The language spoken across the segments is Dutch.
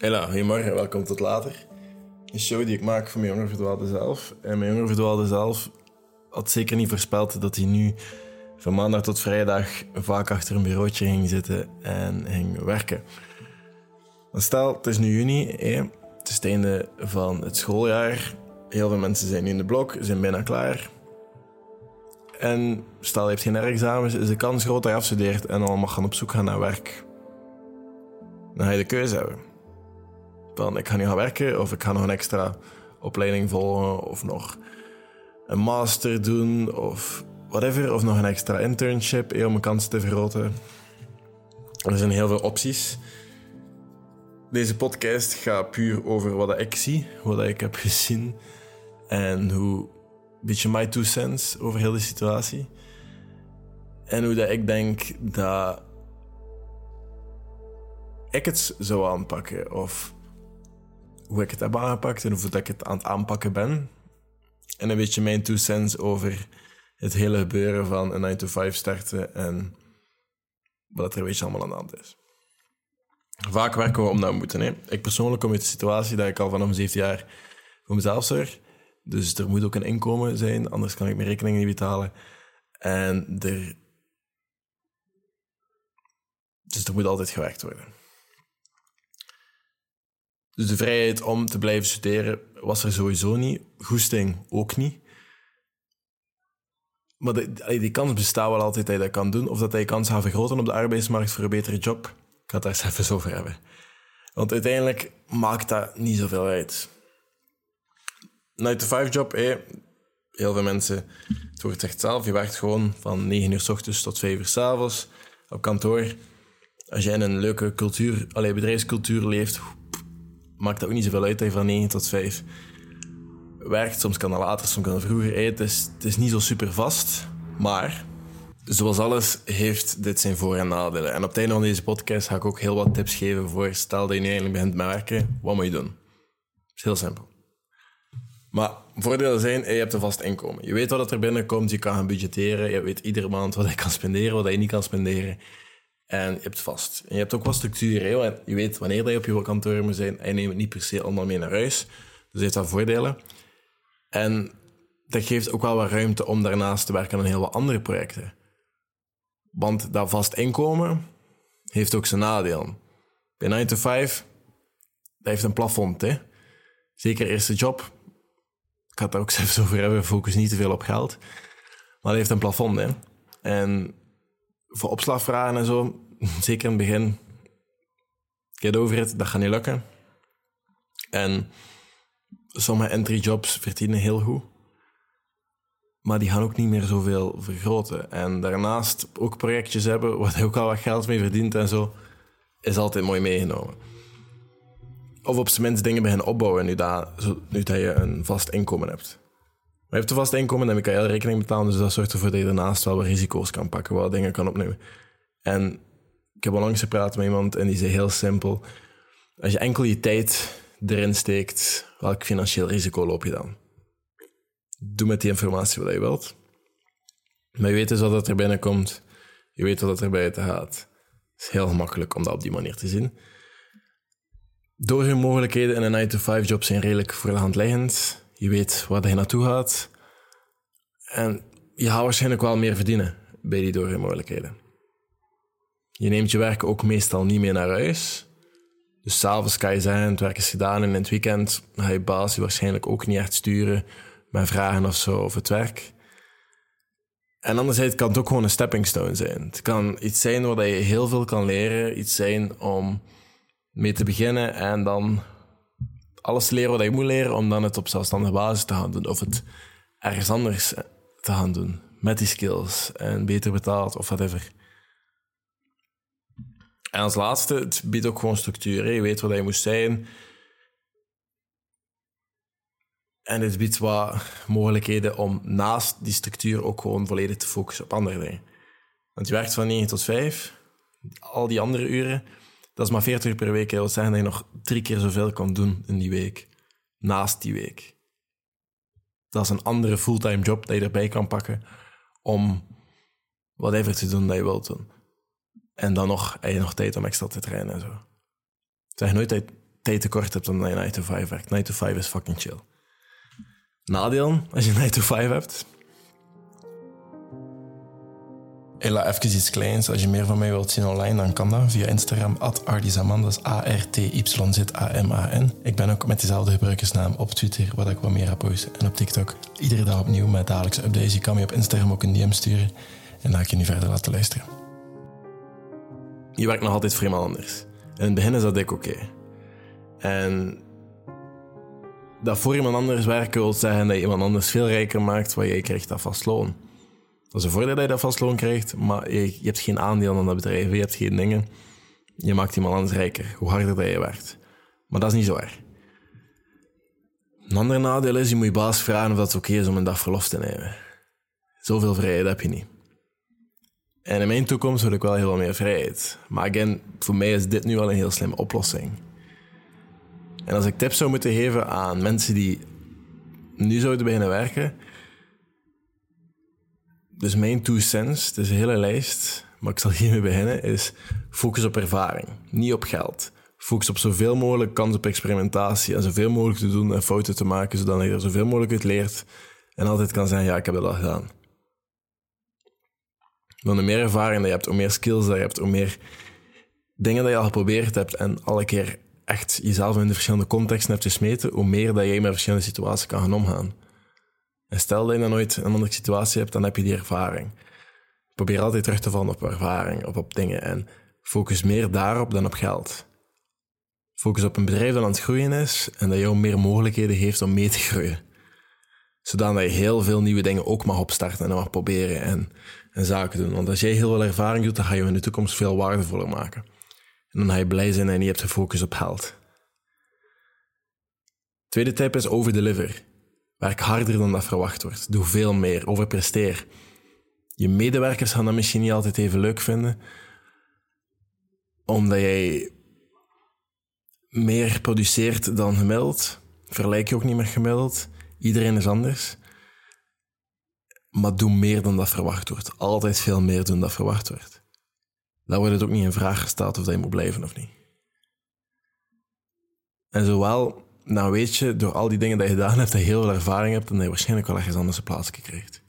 Hela, goedemorgen, welkom tot later. Een show die ik maak voor mijn jonge verdwaalde zelf. En mijn jonge verdwaalde zelf had zeker niet voorspeld dat hij nu van maandag tot vrijdag vaak achter een bureautje ging zitten en ging werken. Maar stel, het is nu juni, het is het einde van het schooljaar. Heel veel mensen zijn nu in de blok, zijn bijna klaar. En stel, je hebt geen examens, is de kans groot dat je afstudeert en mag gaan op zoek gaan naar werk. Dan ga je de keuze hebben van ik ga nu gaan werken of ik ga nog een extra opleiding volgen of nog een master doen of whatever, of nog een extra internship om mijn kansen te vergroten. Er zijn heel veel opties. Deze podcast gaat puur over wat ik zie, wat ik heb gezien en hoe een beetje my two cents over heel de situatie. En hoe dat ik denk dat ik het zou aanpakken of hoe ik het heb aangepakt en hoe ik het aan het aanpakken ben. En een beetje mijn two cents over het hele gebeuren van een 9 to 5 starten en wat er een beetje allemaal aan de hand is. Vaak werken we omdat we moeten. Hè. Ik persoonlijk kom uit de situatie dat ik al vanaf mijn 17 jaar voor mezelf zorg. Dus er moet ook een inkomen zijn, anders kan ik mijn rekeningen niet betalen. En. Dus er moet altijd gewerkt worden. Dus de vrijheid om te blijven studeren was er sowieso niet. Goesting ook niet. Maar die kans bestaat wel altijd dat je dat kan doen. Of dat hij kans gaat vergroten op de arbeidsmarkt voor een betere job. Ik ga het daar eens even over hebben. Want uiteindelijk maakt dat niet zoveel uit. 9 to 5 job, heel veel mensen, het wordt echt zelf, je werkt gewoon van 9 uur s ochtends tot 5 uur s avonds op kantoor. Als jij in een leuke cultuur, bedrijfscultuur leeft, maakt dat ook niet zoveel uit dat je van 9 tot 5 werkt. Soms kan dat later, soms kan dat vroeger. Het is, het is niet zo super vast, maar zoals alles heeft dit zijn voor- en nadelen. En op het einde van deze podcast ga ik ook heel wat tips geven voor stel dat je nu eigenlijk begint met werken, wat moet je doen? Het is heel simpel. Maar voordelen zijn, je hebt een vast inkomen. Je weet wat er binnenkomt, je kan gaan budgetteren, je weet iedere maand wat je kan spenderen, wat je niet kan spenderen. En je hebt vast. En je hebt ook wat structuur. Hè? Je weet wanneer je op je kantoor moet zijn. En neemt het niet per se allemaal mee naar huis. Dus heeft dat voordelen. En dat geeft ook wel wat ruimte om daarnaast te werken aan heel wat andere projecten. Want dat vast inkomen heeft ook zijn nadeel. Bij 9 to 5, dat heeft een plafond. Hè? Zeker eerste job. Ik het daar ook even over hebben. Focus niet te veel op geld. Maar dat heeft een plafond. Hè? En voor opslagvragen en zo, zeker in het begin, get over it, dat gaat niet lukken. En sommige entry jobs verdienen heel goed. Maar die gaan ook niet meer zoveel vergroten. En daarnaast ook projectjes hebben waar ook al wat geld mee verdient en zo, is altijd mooi meegenomen. Of op zijn minst dingen beginnen opbouwen nu dat, nu dat je een vast inkomen hebt. Je hebt een vast inkomen, dan kan je rekening betalen. Dus dat zorgt ervoor dat je daarnaast wel wat risico's kan pakken, wat dingen kan opnemen. En ik heb al langs gepraat met iemand en die zei heel simpel: als je enkel je tijd erin steekt, welk financieel risico loop je dan? Doe met die informatie wat je wilt. Maar je weet dus wat er binnenkomt, je weet wat er buiten gaat. Het is heel gemakkelijk om dat op die manier te zien. Door hun mogelijkheden in een 9-to-5 job zijn redelijk voor de hand liggend. Je weet waar je naartoe gaat. En je gaat waarschijnlijk wel meer verdienen bij die doorgemogelijkheden. Je neemt je werk ook meestal niet meer naar huis. Dus s'avonds kan je zeggen, het werk is gedaan en in het weekend ga je baas je waarschijnlijk ook niet echt sturen met vragen of zo over het werk. En anderzijds kan het ook gewoon een stepping stone zijn. Het kan iets zijn waar je heel veel kan leren, iets zijn om mee te beginnen en dan alles leren wat je moet leren om dan het op zelfstandige basis te gaan doen. Of het ergens anders te gaan doen. Met die skills. En beter betaald of whatever. En als laatste, het biedt ook gewoon structuur. Je weet wat je moet zijn. En het biedt wat mogelijkheden om naast die structuur ook gewoon volledig te focussen op andere dingen. Want je werkt van 9 tot 5. Al die andere uren dat is maar 40 uur per week. Dat wil zeggen dat je nog drie keer zoveel kan doen in die week. Naast die week. Dat is een andere fulltime job dat je erbij kan pakken om whatever te doen dat je wilt doen. En dan nog heb je nog tijd om extra te trainen en zo. Zeg nooit dat je tijd tekort hebt dan dat je 9 to 5 werkt. 9 to 5 is fucking chill. Nadeel, als je 9 to 5 hebt. Hela, even iets kleins. Als je meer van mij wilt zien online, dan kan dat via Instagram. Artizaman, dat is A-R-T-Y-Z-A-M-A-N. Ik ben ook met dezelfde gebruikersnaam op Twitter, waar ik wat meer posten. En op TikTok. Iedere dag opnieuw met dagelijkse updates. Je kan me op Instagram ook een DM sturen. En dan ga ik je nu verder laten luisteren. Je werkt nog altijd voor iemand anders. In het begin is dat ik oké. En dat voor iemand anders werken wil zeggen dat je iemand anders veel rijker maakt, waar jij krijgt dat vast loon. Dat is een voordeel dat je dat vast loon krijgt, maar je, hebt geen aandeel aan dat bedrijf, je hebt geen dingen. Je maakt iemand anders rijker, hoe harder dat je werkt. Maar dat is niet zo erg. Een ander nadeel is, je moet je baas vragen of dat oké is om een dag verlof te nemen. Zoveel vrijheid heb je niet. En in mijn toekomst wil ik wel heel veel meer vrijheid. Maar again, voor mij is dit nu wel een heel slimme oplossing. En als ik tips zou moeten geven aan mensen die nu zouden beginnen werken. Dus mijn two cents, het is een hele lijst, maar ik zal hiermee beginnen, is focus op ervaring, niet op geld. Focus op zoveel mogelijk kans op experimentatie en zoveel mogelijk te doen en fouten te maken, zodat je er zoveel mogelijk uit leert en altijd kan zeggen, ja, ik heb dat al gedaan. Want hoe meer ervaring dat je hebt, hoe meer skills dat je hebt, hoe meer dingen dat je al geprobeerd hebt en alle keer echt jezelf in de verschillende contexten hebt gesmeten, hoe meer dat jij met verschillende situaties kan gaan omgaan. En stel dat je dan nooit een andere situatie hebt, dan heb je die ervaring. Probeer altijd terug te vallen op ervaring, op, op dingen en focus meer daarop dan op geld. Focus op een bedrijf dat aan het groeien is en dat jou meer mogelijkheden geeft om mee te groeien. Zodat je heel veel nieuwe dingen ook mag opstarten en mag proberen en, en zaken doen. Want als jij heel veel ervaring doet, dan ga je in de toekomst veel waardevoller maken. En dan ga je blij zijn en je hebt gefocust op geld. Tweede tip is overdeliver. Werk harder dan dat verwacht wordt. Doe veel meer. Overpresteer. Je medewerkers gaan dat misschien niet altijd even leuk vinden, omdat jij meer produceert dan gemiddeld. Vergelijk je ook niet met gemiddeld. Iedereen is anders. Maar doe meer dan dat verwacht wordt. Altijd veel meer doen dan verwacht wordt dan wordt het ook niet in vraag gesteld of dat je moet blijven of niet. En zowel, nou weet je, door al die dingen die je gedaan hebt, dat je heel veel ervaring hebt en dat je waarschijnlijk wel ergens anders een plaats krijgt.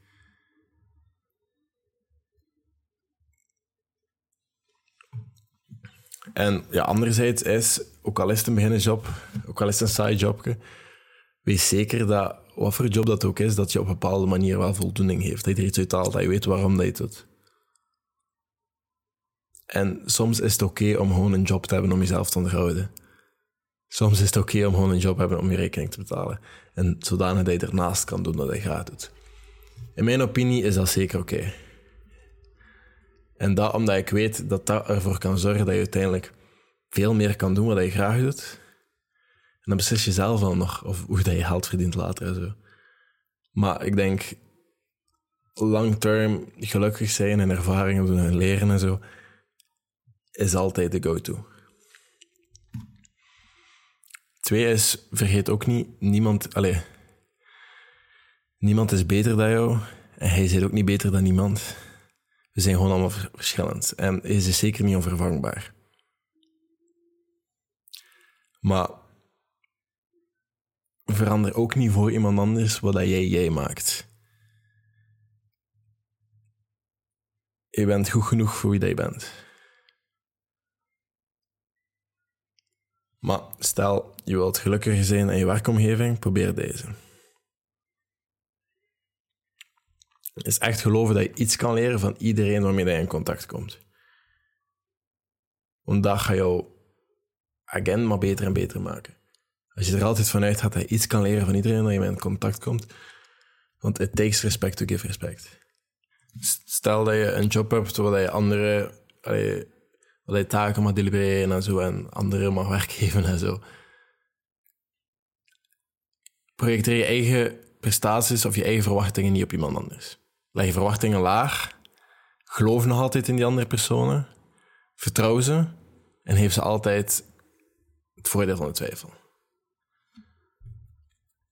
En ja, anderzijds is, ook al is het een beginnersjob, ook al is het een side jobje, wees zeker dat, wat voor job dat ook is, dat je op een bepaalde manier wel voldoening heeft. Dat je er iets uit haalt, dat je weet waarom dat je het doet. En soms is het oké om gewoon een job te hebben om jezelf te onderhouden. Soms is het oké om gewoon een job te hebben om je rekening te betalen. En zodanig dat je ernaast kan doen wat je graag doet. In mijn opinie is dat zeker oké. En dat omdat ik weet dat dat ervoor kan zorgen dat je uiteindelijk veel meer kan doen wat je graag doet. En dan beslis je zelf wel nog of hoe dat je geld verdient later en zo. Maar ik denk, long term gelukkig zijn en ervaringen doen en leren en zo, is altijd de go-to. Twee is, vergeet ook niet, niemand, allez, niemand is beter dan jou en hij is ook niet beter dan niemand. We zijn gewoon allemaal verschillend en hij is zeker niet onvervangbaar. Maar verander ook niet voor iemand anders wat dat jij jij maakt. Je bent goed genoeg voor wie bent. Maar stel, je wilt gelukkiger zijn in je werkomgeving, probeer deze. Is echt geloven dat je iets kan leren van iedereen waarmee je in contact komt. Want dat gaat jou, again, maar beter en beter maken. Als je er altijd vanuit gaat dat je iets kan leren van iedereen waarmee je in contact komt. Want it takes respect to give respect. Stel dat je een job hebt waar je andere je taken mag delibereren en zo en anderen mag werk geven en zo. Projecteer je eigen prestaties of je eigen verwachtingen niet op iemand anders. Leg je verwachtingen laag, geloof nog altijd in die andere personen, vertrouw ze en geef ze altijd het voordeel van de twijfel.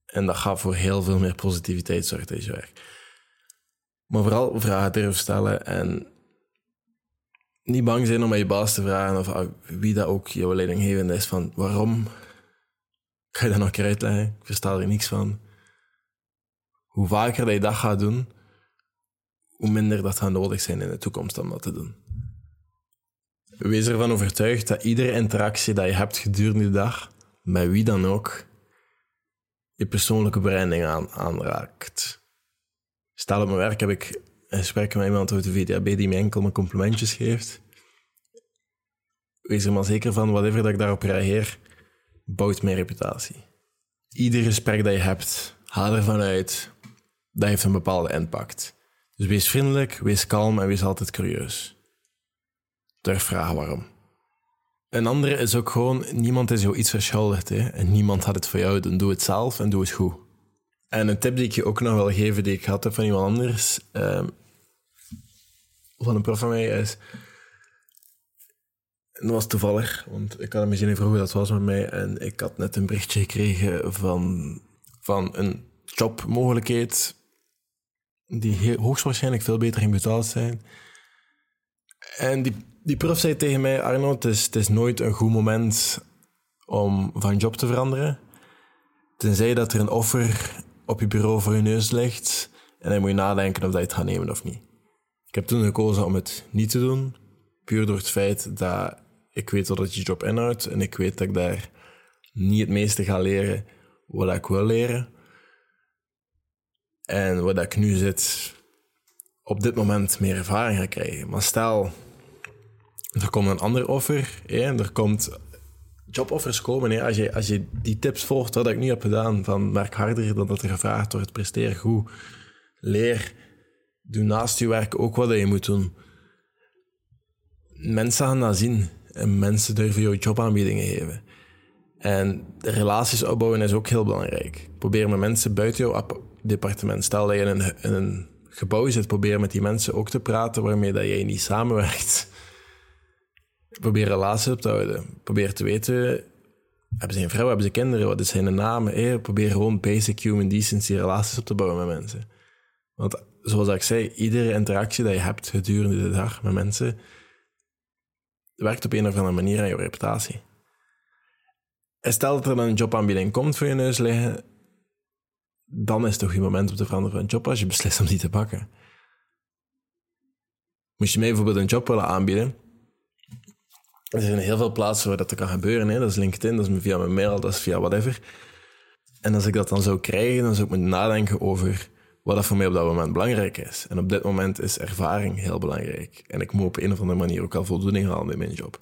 En dat gaat voor heel veel meer positiviteit zorgen tijdens je werk. Maar vooral vragen durven stellen en niet bang zijn om je baas te vragen of wie dat ook jouw leidinggevende is van waarom ga je dat nog een keer uitleggen? Ik versta er niks van. Hoe vaker dat je dat gaat doen, hoe minder dat gaat nodig zijn in de toekomst om dat te doen. Wees ervan overtuigd dat iedere interactie dat je hebt gedurende de dag, met wie dan ook, je persoonlijke branding aan, aanraakt. Stel op mijn werk heb ik gesprek met iemand uit de VDAB die me enkel mijn complimentjes geeft. Wees er maar zeker van, whatever dat ik daarop reageer, bouwt mijn reputatie. Ieder gesprek dat je hebt, haal ervan uit, dat heeft een bepaalde impact. Dus wees vriendelijk, wees kalm en wees altijd curieus. Durf vragen waarom. Een andere is ook gewoon, niemand is jou iets verschuldigd. Hè? En niemand had het voor jou, dan doe het zelf en doe het goed. En een tip die ik je ook nog wil geven, die ik had van iemand anders, um, van een prof van mij, is... En dat was toevallig, want ik had hem misschien even vroegen dat was met mij. En ik had net een berichtje gekregen van, van een jobmogelijkheid die hoogstwaarschijnlijk veel beter in betaald zijn. En die, die prof zei tegen mij, Arno, het is, het is nooit een goed moment om van job te veranderen. Tenzij dat er een offer op je bureau voor je neus ligt en dan moet je nadenken of dat je het gaat nemen of niet. Ik heb toen gekozen om het niet te doen, puur door het feit dat ik weet wat je job inhoudt en ik weet dat ik daar niet het meeste ga leren wat ik wil leren. En wat ik nu zit, op dit moment meer ervaring ga krijgen. Maar stel, er komt een ander offer, hè, er komt joboffers komen. Als, je, als je die tips volgt wat ik nu heb gedaan, van werk harder dan dat er gevraagd wordt, presteer goed, leer, doe naast je werk ook wat je moet doen. Mensen gaan dat zien en mensen durven jou jobaanbiedingen geven. En relaties opbouwen is ook heel belangrijk. Probeer met mensen buiten jouw departement. Stel dat je in een, gebouw zit, probeer met die mensen ook te praten waarmee dat jij niet samenwerkt. Probeer relaties op te houden. Probeer te weten, hebben ze een vrouw, hebben ze kinderen, wat is zijn naam? Probeer gewoon basic human decency relaties op te bouwen met mensen. Want zoals ik zei, iedere interactie dat je hebt gedurende de dag met mensen, werkt op een of andere manier aan je reputatie. En stel dat er dan een jobaanbieding komt voor je neus liggen, dan is het toch je moment om te veranderen van job als je beslist om die te pakken. Moest je mij bijvoorbeeld een job willen aanbieden, er zijn heel veel plaatsen waar dat kan gebeuren. Hè. Dat is LinkedIn, dat is via mijn mail, dat is via whatever. En als ik dat dan zou krijgen, dan zou ik moeten nadenken over wat dat voor mij op dat moment belangrijk is. En op dit moment is ervaring heel belangrijk. En ik moet op een of andere manier ook al voldoening halen in mijn job.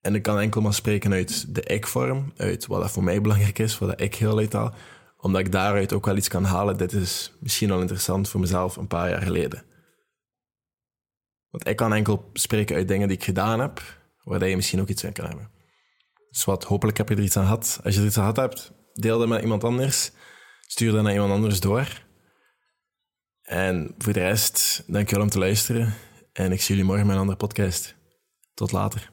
En ik kan enkel maar spreken uit de ik-vorm, uit wat dat voor mij belangrijk is, wat dat ik heel uithaal, omdat ik daaruit ook wel iets kan halen. Dit is misschien al interessant voor mezelf een paar jaar geleden. Want ik kan enkel spreken uit dingen die ik gedaan heb, waar je misschien ook iets aan kan hebben. Dus wat, hopelijk heb je er iets aan gehad. Als je er iets aan gehad hebt, deel dat met iemand anders. Stuur dat naar iemand anders door. En voor de rest, dankjewel om te luisteren. En ik zie jullie morgen met een andere podcast. Tot later.